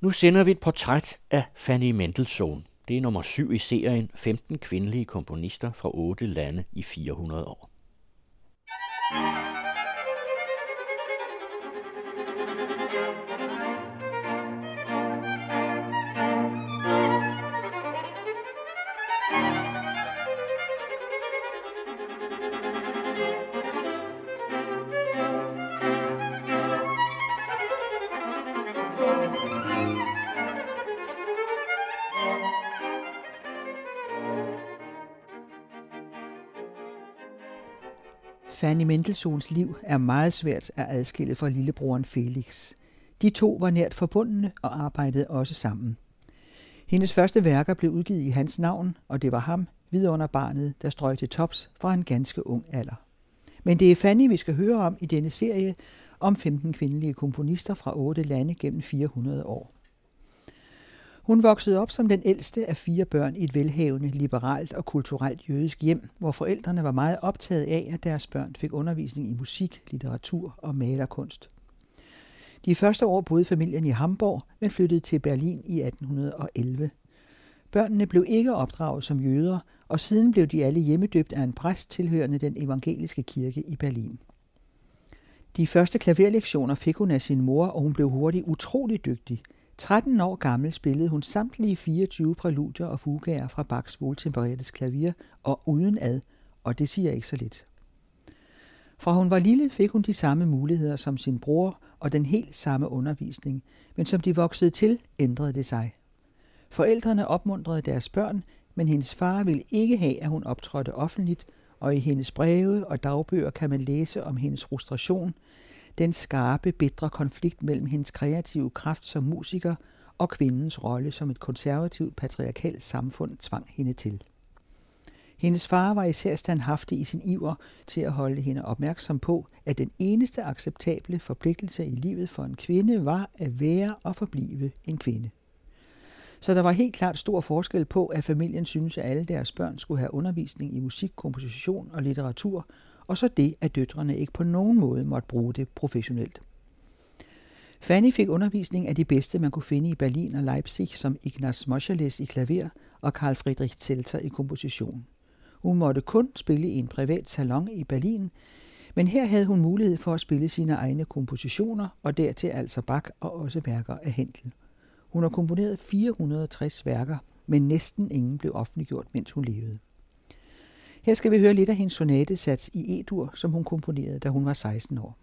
Nu sender vi et portræt af Fanny Mendelssohn. Det er nummer syv i serien 15 kvindelige komponister fra otte lande i 400 år. Fanny Mendelssohns liv er meget svært at adskille fra lillebroren Felix. De to var nært forbundne og arbejdede også sammen. Hendes første værker blev udgivet i hans navn, og det var ham, vidunderbarnet, der strøg til tops fra en ganske ung alder. Men det er Fanny, vi skal høre om i denne serie om 15 kvindelige komponister fra otte lande gennem 400 år. Hun voksede op som den ældste af fire børn i et velhavende, liberalt og kulturelt jødisk hjem, hvor forældrene var meget optaget af, at deres børn fik undervisning i musik, litteratur og malerkunst. De første år boede familien i Hamburg, men flyttede til Berlin i 1811. Børnene blev ikke opdraget som jøder, og siden blev de alle hjemmedøbt af en præst tilhørende den evangeliske kirke i Berlin. De første klaverlektioner fik hun af sin mor, og hun blev hurtigt utrolig dygtig – 13 år gammel spillede hun samtlige 24 præludier og fugaer fra Bachs Wohltemperetes klavier og uden ad, og det siger ikke så lidt. Fra hun var lille, fik hun de samme muligheder som sin bror og den helt samme undervisning, men som de voksede til, ændrede det sig. Forældrene opmuntrede deres børn, men hendes far ville ikke have, at hun optrådte offentligt, og i hendes breve og dagbøger kan man læse om hendes frustration, den skarpe, bitre konflikt mellem hendes kreative kraft som musiker og kvindens rolle som et konservativt patriarkalt samfund tvang hende til. Hendes far var især standhaftig i sin iver til at holde hende opmærksom på, at den eneste acceptable forpligtelse i livet for en kvinde var at være og forblive en kvinde. Så der var helt klart stor forskel på, at familien syntes, at alle deres børn skulle have undervisning i musik, komposition og litteratur, og så det, at døtrene ikke på nogen måde måtte bruge det professionelt. Fanny fik undervisning af de bedste, man kunne finde i Berlin og Leipzig, som Ignaz Moscheles i klaver og Karl Friedrich Zelter i komposition. Hun måtte kun spille i en privat salon i Berlin, men her havde hun mulighed for at spille sine egne kompositioner, og dertil altså Bach og også værker af Händel. Hun har komponeret 460 værker, men næsten ingen blev offentliggjort, mens hun levede. Her skal vi høre lidt af hendes sonatesats i E-dur, som hun komponerede, da hun var 16 år.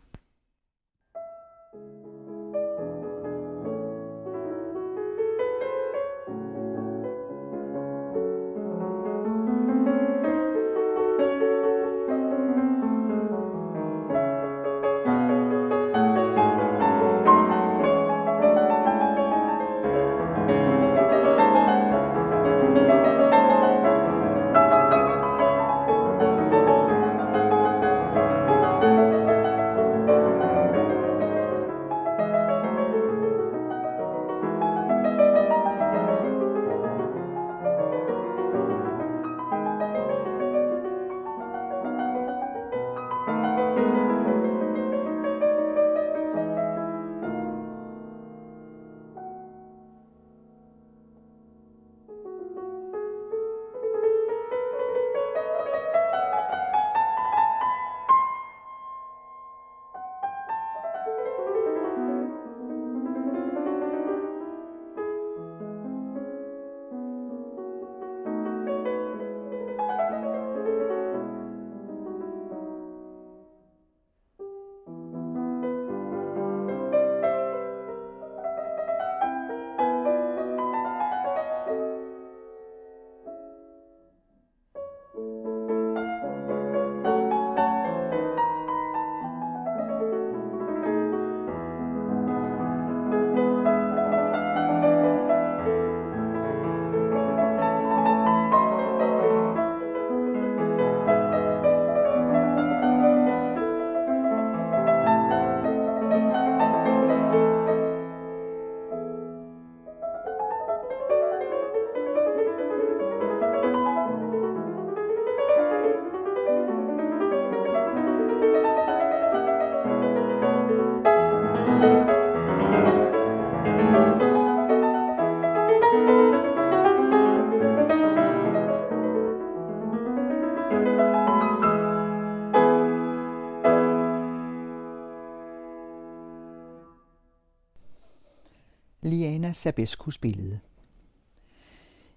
Sabescus billede.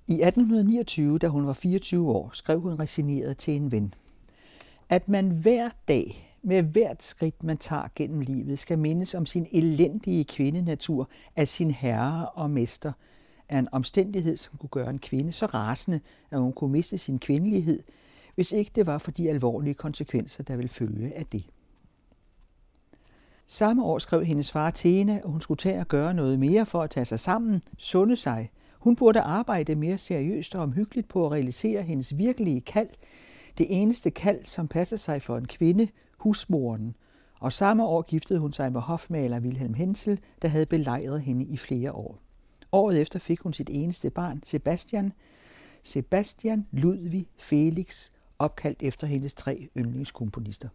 I 1829, da hun var 24 år, skrev hun resigneret til en ven. At man hver dag, med hvert skridt man tager gennem livet, skal mindes om sin elendige kvindenatur af sin herre og mester, er en omstændighed, som kunne gøre en kvinde så rasende, at hun kunne miste sin kvindelighed, hvis ikke det var for de alvorlige konsekvenser, der vil følge af det. Samme år skrev hendes far Tene, at hun skulle tage at gøre noget mere for at tage sig sammen, sunde sig. Hun burde arbejde mere seriøst og omhyggeligt på at realisere hendes virkelige kald, det eneste kald, som passer sig for en kvinde, husmoren. Og samme år giftede hun sig med hofmaler Wilhelm Hensel, der havde belejret hende i flere år. Året efter fik hun sit eneste barn, Sebastian. Sebastian Ludvig Felix, opkaldt efter hendes tre yndlingskomponister.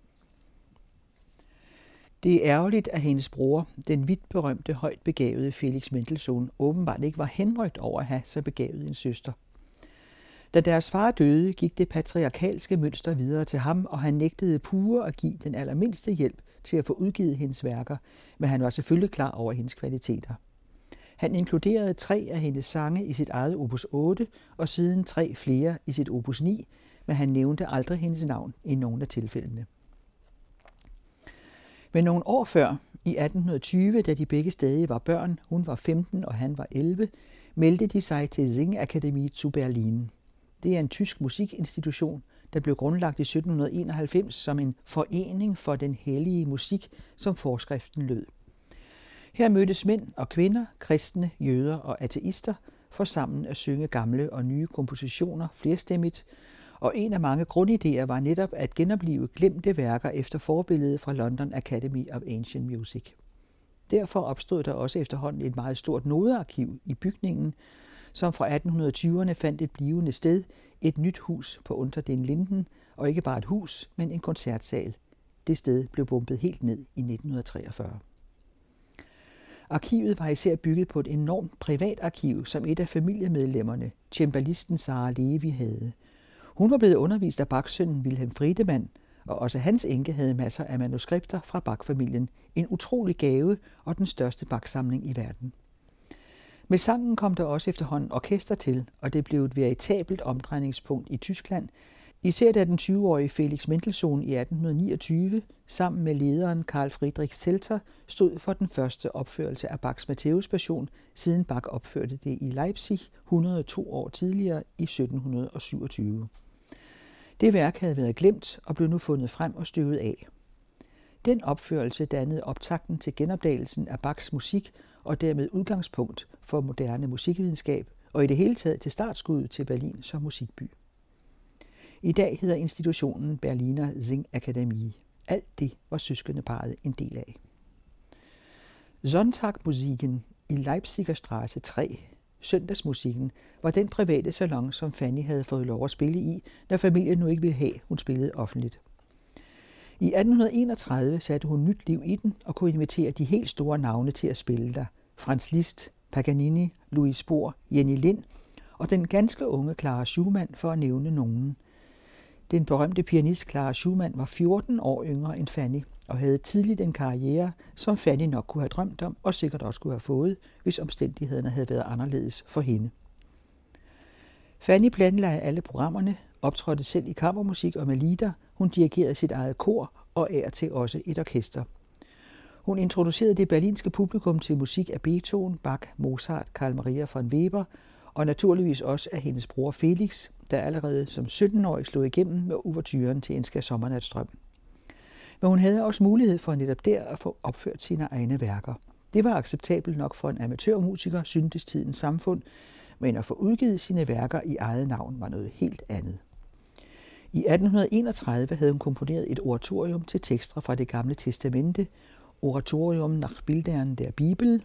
Det er ærgerligt, at hendes bror, den vidt berømte, højt begavede Felix Mendelssohn, åbenbart ikke var henrygt over at have så begavet en søster. Da deres far døde, gik det patriarkalske mønster videre til ham, og han nægtede pure at give den allermindste hjælp til at få udgivet hendes værker, men han var selvfølgelig klar over hendes kvaliteter. Han inkluderede tre af hendes sange i sit eget opus 8, og siden tre flere i sit opus 9, men han nævnte aldrig hendes navn i nogen af tilfældene. Men nogle år før, i 1820, da de begge stadig var børn, hun var 15 og han var 11, meldte de sig til Singakademiet zu Berlin. Det er en tysk musikinstitution, der blev grundlagt i 1791 som en forening for den hellige musik, som forskriften lød. Her mødtes mænd og kvinder, kristne, jøder og ateister for sammen at synge gamle og nye kompositioner flerstemmigt, og en af mange grundidéer var netop at genopleve glemte værker efter forbillede fra London Academy of Ancient Music. Derfor opstod der også efterhånden et meget stort nodearkiv i bygningen, som fra 1820'erne fandt et blivende sted, et nyt hus på Unterden Linden, og ikke bare et hus, men en koncertsal. Det sted blev bombet helt ned i 1943. Arkivet var især bygget på et enormt privat arkiv, som et af familiemedlemmerne, cembalisten Sara Levi, havde – hun var blevet undervist af Bachsønnen Wilhelm Friedemann, og også hans enke havde masser af manuskripter fra Bach-familien. En utrolig gave og den største Bach-samling i verden. Med sangen kom der også efterhånden orkester til, og det blev et veritabelt omdrejningspunkt i Tyskland, især da den 20-årige Felix Mendelssohn i 1829 sammen med lederen Karl Friedrich Zelter stod for den første opførelse af Bachs Matthæus Passion, siden Bach opførte det i Leipzig 102 år tidligere i 1727. Det værk havde været glemt og blev nu fundet frem og støvet af. Den opførelse dannede optakten til genopdagelsen af Bachs musik og dermed udgangspunkt for moderne musikvidenskab og i det hele taget til startskuddet til Berlin som musikby. I dag hedder institutionen Berliner Singakademie. Alt det var søskendeparet en del af. Sonntagmusikken i Leipziger Straße 3 søndagsmusikken, var den private salon, som Fanny havde fået lov at spille i, når familien nu ikke ville have, hun spillede offentligt. I 1831 satte hun nyt liv i den og kunne invitere de helt store navne til at spille der. Franz Liszt, Paganini, Louis Spohr, Jenny Lind og den ganske unge Clara Schumann for at nævne nogen. Den berømte pianist Clara Schumann var 14 år yngre end Fanny og havde tidligt en karriere, som Fanny nok kunne have drømt om og sikkert også kunne have fået, hvis omstændighederne havde været anderledes for hende. Fanny planlagde alle programmerne, optrådte selv i kammermusik og med lieder, hun dirigerede sit eget kor og er til også et orkester. Hun introducerede det berlinske publikum til musik af Beethoven, Bach, Mozart, Karl Maria von Weber og naturligvis også af hendes bror Felix, der allerede som 17-årig slog igennem med overturen til en skal sommernatstrøm. Men hun havde også mulighed for netop der at få opført sine egne værker. Det var acceptabelt nok for en amatørmusiker, syntes tidens samfund, men at få udgivet sine værker i eget navn var noget helt andet. I 1831 havde hun komponeret et oratorium til tekster fra det gamle testamente, Oratorium nach Bildern der Bibel.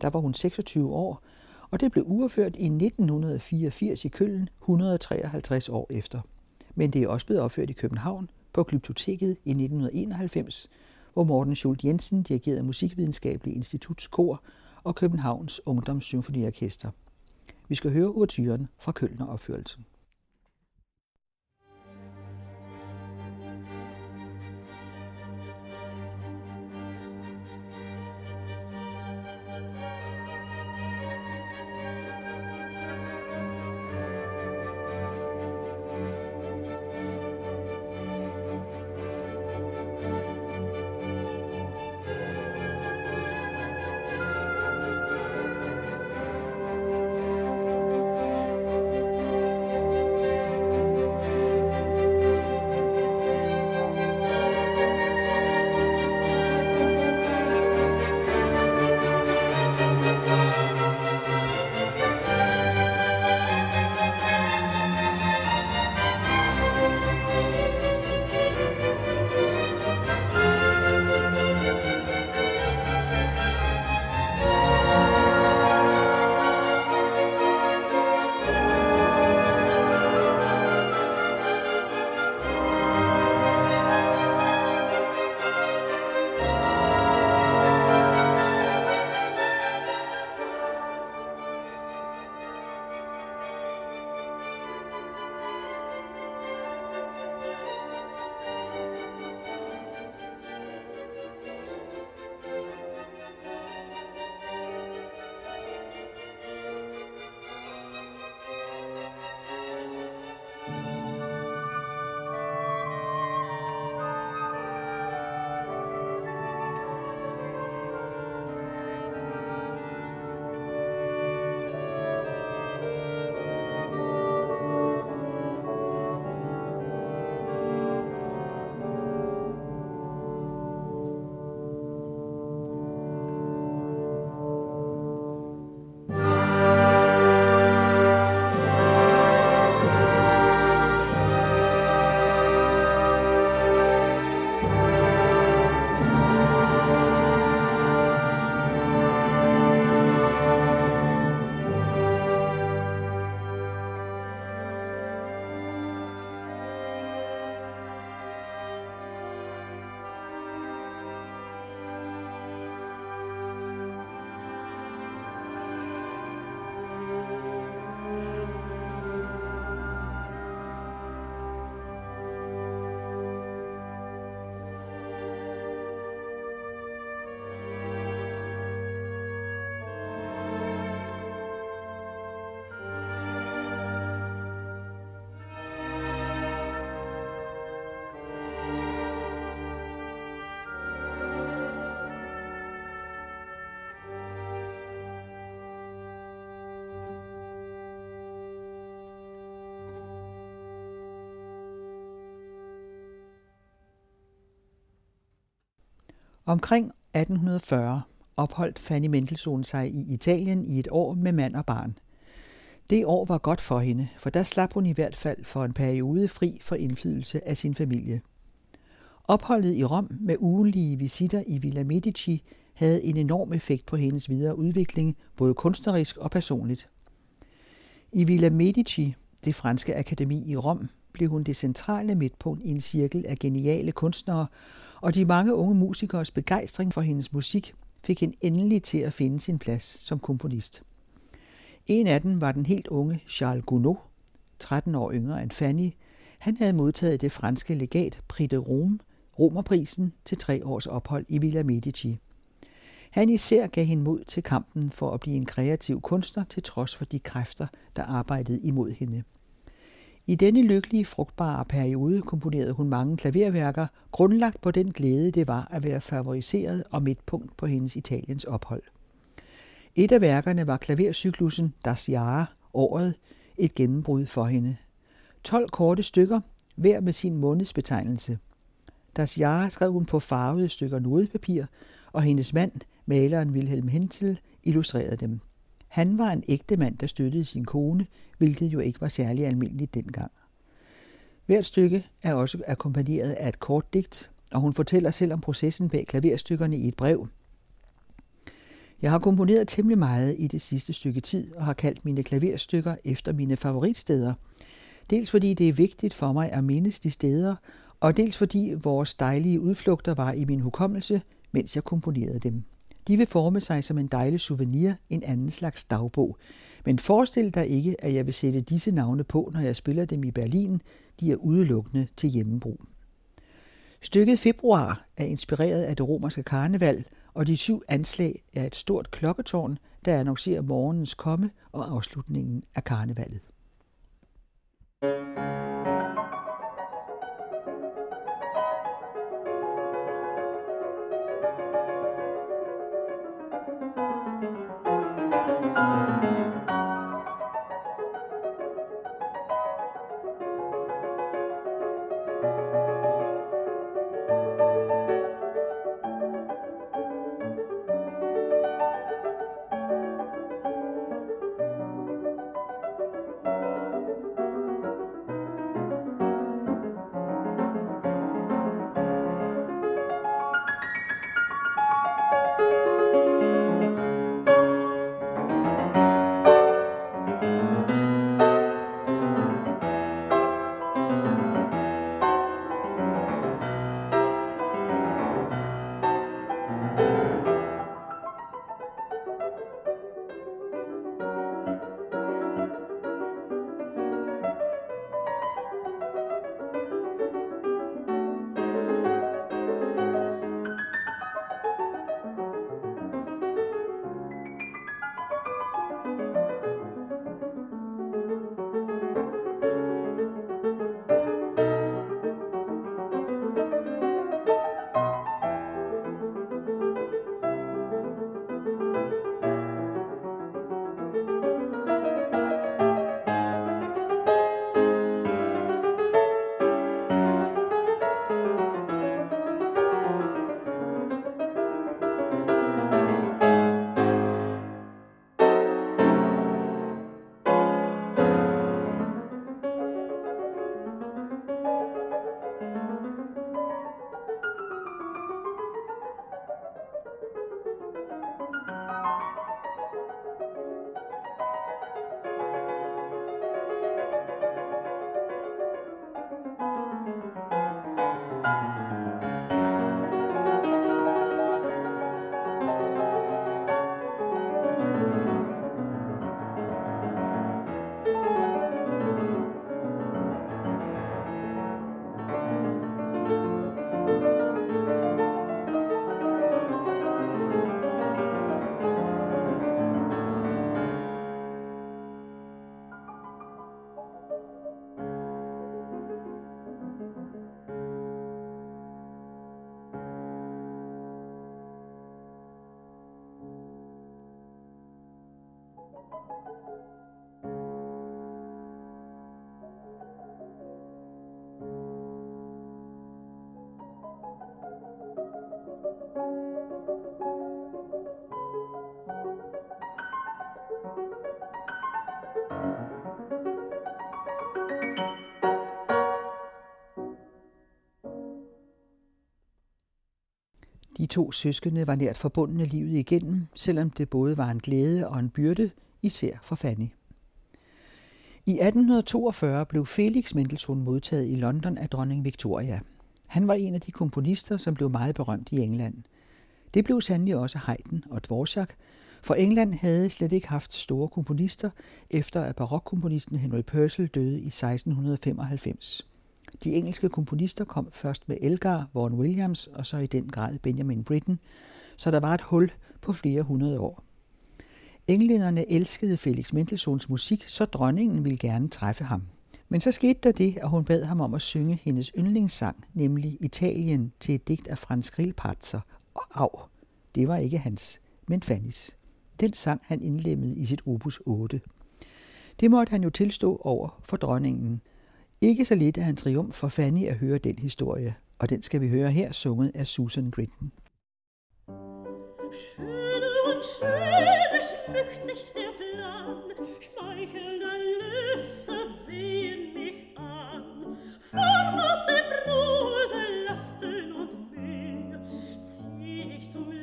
Der var hun 26 år, og det blev uafført i 1984 i Køln, 153 år efter. Men det er også blevet opført i København på Glyptoteket i 1991, hvor Morten Schult Jensen dirigerede Musikvidenskabelig Instituts kor og Københavns Ungdomssymfoniorkester. Vi skal høre overturen fra Kølner opførelsen. Omkring 1840 opholdt Fanny Mendelssohn sig i Italien i et år med mand og barn. Det år var godt for hende, for der slap hun i hvert fald for en periode fri for indflydelse af sin familie. Opholdet i Rom med ugenlige visitter i Villa Medici havde en enorm effekt på hendes videre udvikling, både kunstnerisk og personligt. I Villa Medici, det franske akademi i Rom, blev hun det centrale midtpunkt i en cirkel af geniale kunstnere, og de mange unge musikers begejstring for hendes musik fik hende endelig til at finde sin plads som komponist. En af dem var den helt unge Charles Gounod, 13 år yngre end Fanny. Han havde modtaget det franske legat Prix de Rome, Romerprisen, til tre års ophold i Villa Medici. Han især gav hende mod til kampen for at blive en kreativ kunstner til trods for de kræfter, der arbejdede imod hende. I denne lykkelige, frugtbare periode komponerede hun mange klaverværker, grundlagt på den glæde, det var at være favoriseret og midtpunkt på hendes Italiens ophold. Et af værkerne var klavercyklusen Das Jahr, året, et gennembrud for hende. 12 korte stykker, hver med sin månedsbetegnelse. Das Jahr skrev hun på farvede stykker nodepapir, og hendes mand, maleren Wilhelm Hensel, illustrerede dem. Han var en ægte mand, der støttede sin kone, hvilket jo ikke var særlig almindeligt dengang. Hvert stykke er også akkompagneret af et kort digt, og hun fortæller selv om processen bag klaverstykkerne i et brev. Jeg har komponeret temmelig meget i det sidste stykke tid og har kaldt mine klaverstykker efter mine favoritsteder. Dels fordi det er vigtigt for mig at mindes de steder, og dels fordi vores dejlige udflugter var i min hukommelse, mens jeg komponerede dem. De vil forme sig som en dejlig souvenir, en anden slags dagbog. Men forestil dig ikke, at jeg vil sætte disse navne på, når jeg spiller dem i Berlin. De er udelukkende til hjemmebrug. Stykket Februar er inspireret af det romerske karneval, og de syv anslag er et stort klokketårn, der annoncerer morgenens komme og afslutningen af karnevalet. thank you De to søskende var nært forbundne livet igennem, selvom det både var en glæde og en byrde, især for Fanny. I 1842 blev Felix Mendelssohn modtaget i London af dronning Victoria. Han var en af de komponister, som blev meget berømt i England. Det blev sandelig også Haydn og Dvorak, for England havde slet ikke haft store komponister, efter at barokkomponisten Henry Purcell døde i 1695. De engelske komponister kom først med Elgar, Vaughan Williams og så i den grad Benjamin Britten, så der var et hul på flere hundrede år. Englænderne elskede Felix Mendelssohns musik, så dronningen ville gerne træffe ham. Men så skete der det, at hun bad ham om at synge hendes yndlingssang, nemlig Italien, til et digt af Franz Grillparzer. Og af, det var ikke hans, men Fannys. Den sang han indlemmede i sit opus 8. Det måtte han jo tilstå over for dronningen. Ikke så lidt af en triumf for Fanny at høre den historie, og den skal vi høre her sunget af Susan Gritton. Schöne und schöne schmückt sich der Plan, schmeichelnder Lüfte wehen mich an. Fort aus der Brose, Lasten und Mühe, zieh ich zum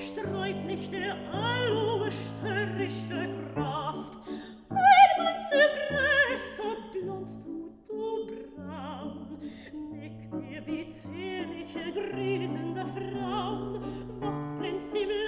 sträubt sich der allumstörrische Kraft. Ein zu Presse blond du, du braun, nickt dir wie zierliche, griesende Frauen, was glänzt im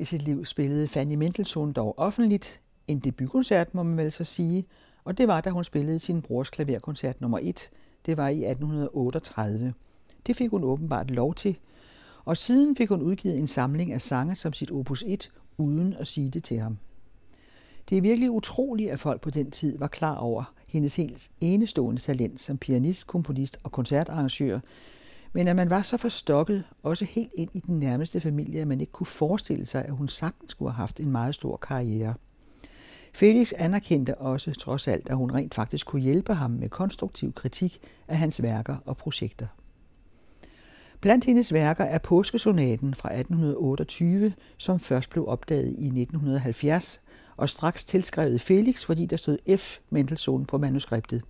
gang i sit liv spillede Fanny Mendelssohn dog offentligt en debutkoncert, må man vel så sige, og det var, da hun spillede sin brors klaverkoncert nummer 1. Det var i 1838. Det fik hun åbenbart lov til, og siden fik hun udgivet en samling af sange som sit opus 1, uden at sige det til ham. Det er virkelig utroligt, at folk på den tid var klar over hendes helt enestående talent som pianist, komponist og koncertarrangør, men at man var så forstokket, også helt ind i den nærmeste familie, at man ikke kunne forestille sig, at hun sagtens skulle have haft en meget stor karriere. Felix anerkendte også trods alt, at hun rent faktisk kunne hjælpe ham med konstruktiv kritik af hans værker og projekter. Blandt hendes værker er Påskesonaten fra 1828, som først blev opdaget i 1970, og straks tilskrevet Felix, fordi der stod F. Mendelssohn på manuskriptet.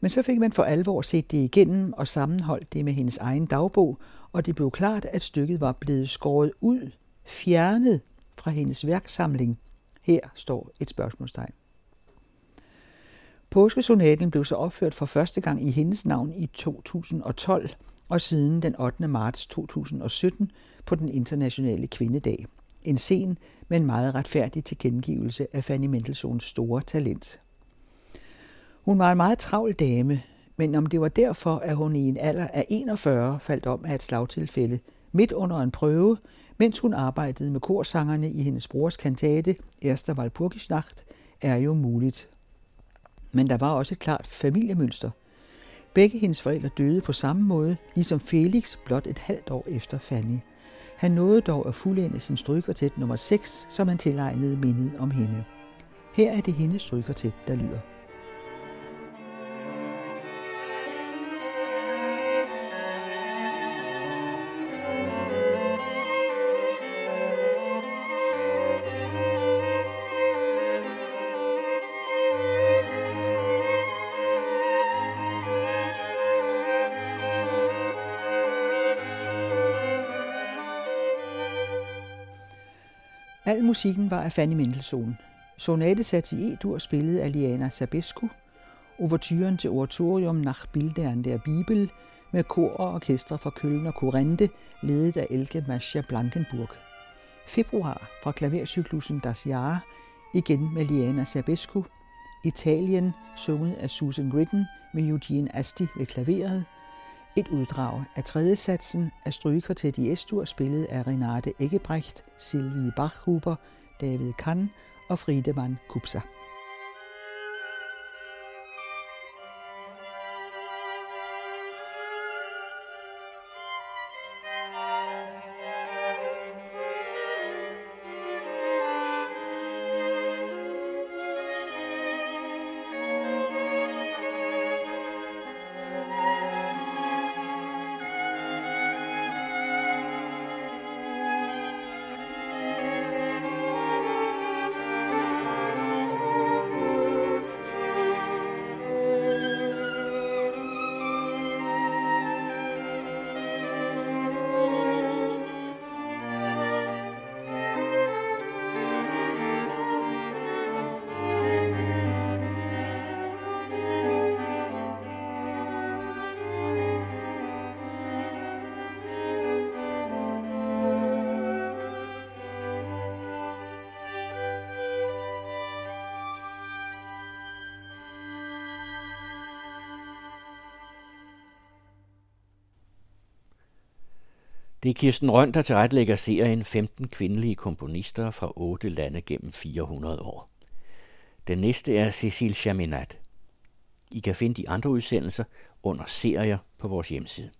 Men så fik man for alvor set det igennem og sammenholdt det med hendes egen dagbog, og det blev klart, at stykket var blevet skåret ud, fjernet fra hendes værksamling. Her står et spørgsmålstegn. Påskesonaten blev så opført for første gang i hendes navn i 2012, og siden den 8. marts 2017 på den internationale kvindedag. En sen, men meget retfærdig tilkendegivelse af Fanny Mendelssohns store talent. Hun var en meget travl dame, men om det var derfor, at hun i en alder af 41 faldt om af et slagtilfælde midt under en prøve, mens hun arbejdede med korsangerne i hendes brors kantate Erster Walpurgisnacht, er jo muligt. Men der var også et klart familiemønster. Begge hendes forældre døde på samme måde, ligesom Felix blot et halvt år efter Fanny. Han nåede dog at fuldende sin strygkvartet nummer 6, som han tilegnede mindet om hende. Her er det hendes strygkvartet, der lyder. Musikken var af Fanny Mendelssohn. Sonatesats i E-dur spillet af Liana Sabescu, overturen til Oratorium nach Bildern der Bibel med kor og orkestre fra Køln og Korinthe, ledet af Elke Mascha Blankenburg. Februar fra klavercyklusen Das Jahr, igen med Liana Sabescu. Italien, sunget af Susan Gritten med Eugene Asti ved klaveret. Et uddrag af tredje satsen af strygekvartet i Estur, spillet af Renate Eggebrecht, Silvie Bachhuber, David Kahn og Friedemann Kupsa. Det er Kirsten Røn, der tilrettelægger serien 15 kvindelige komponister fra otte lande gennem 400 år. Den næste er Cecil Chaminat. I kan finde de andre udsendelser under serier på vores hjemmeside.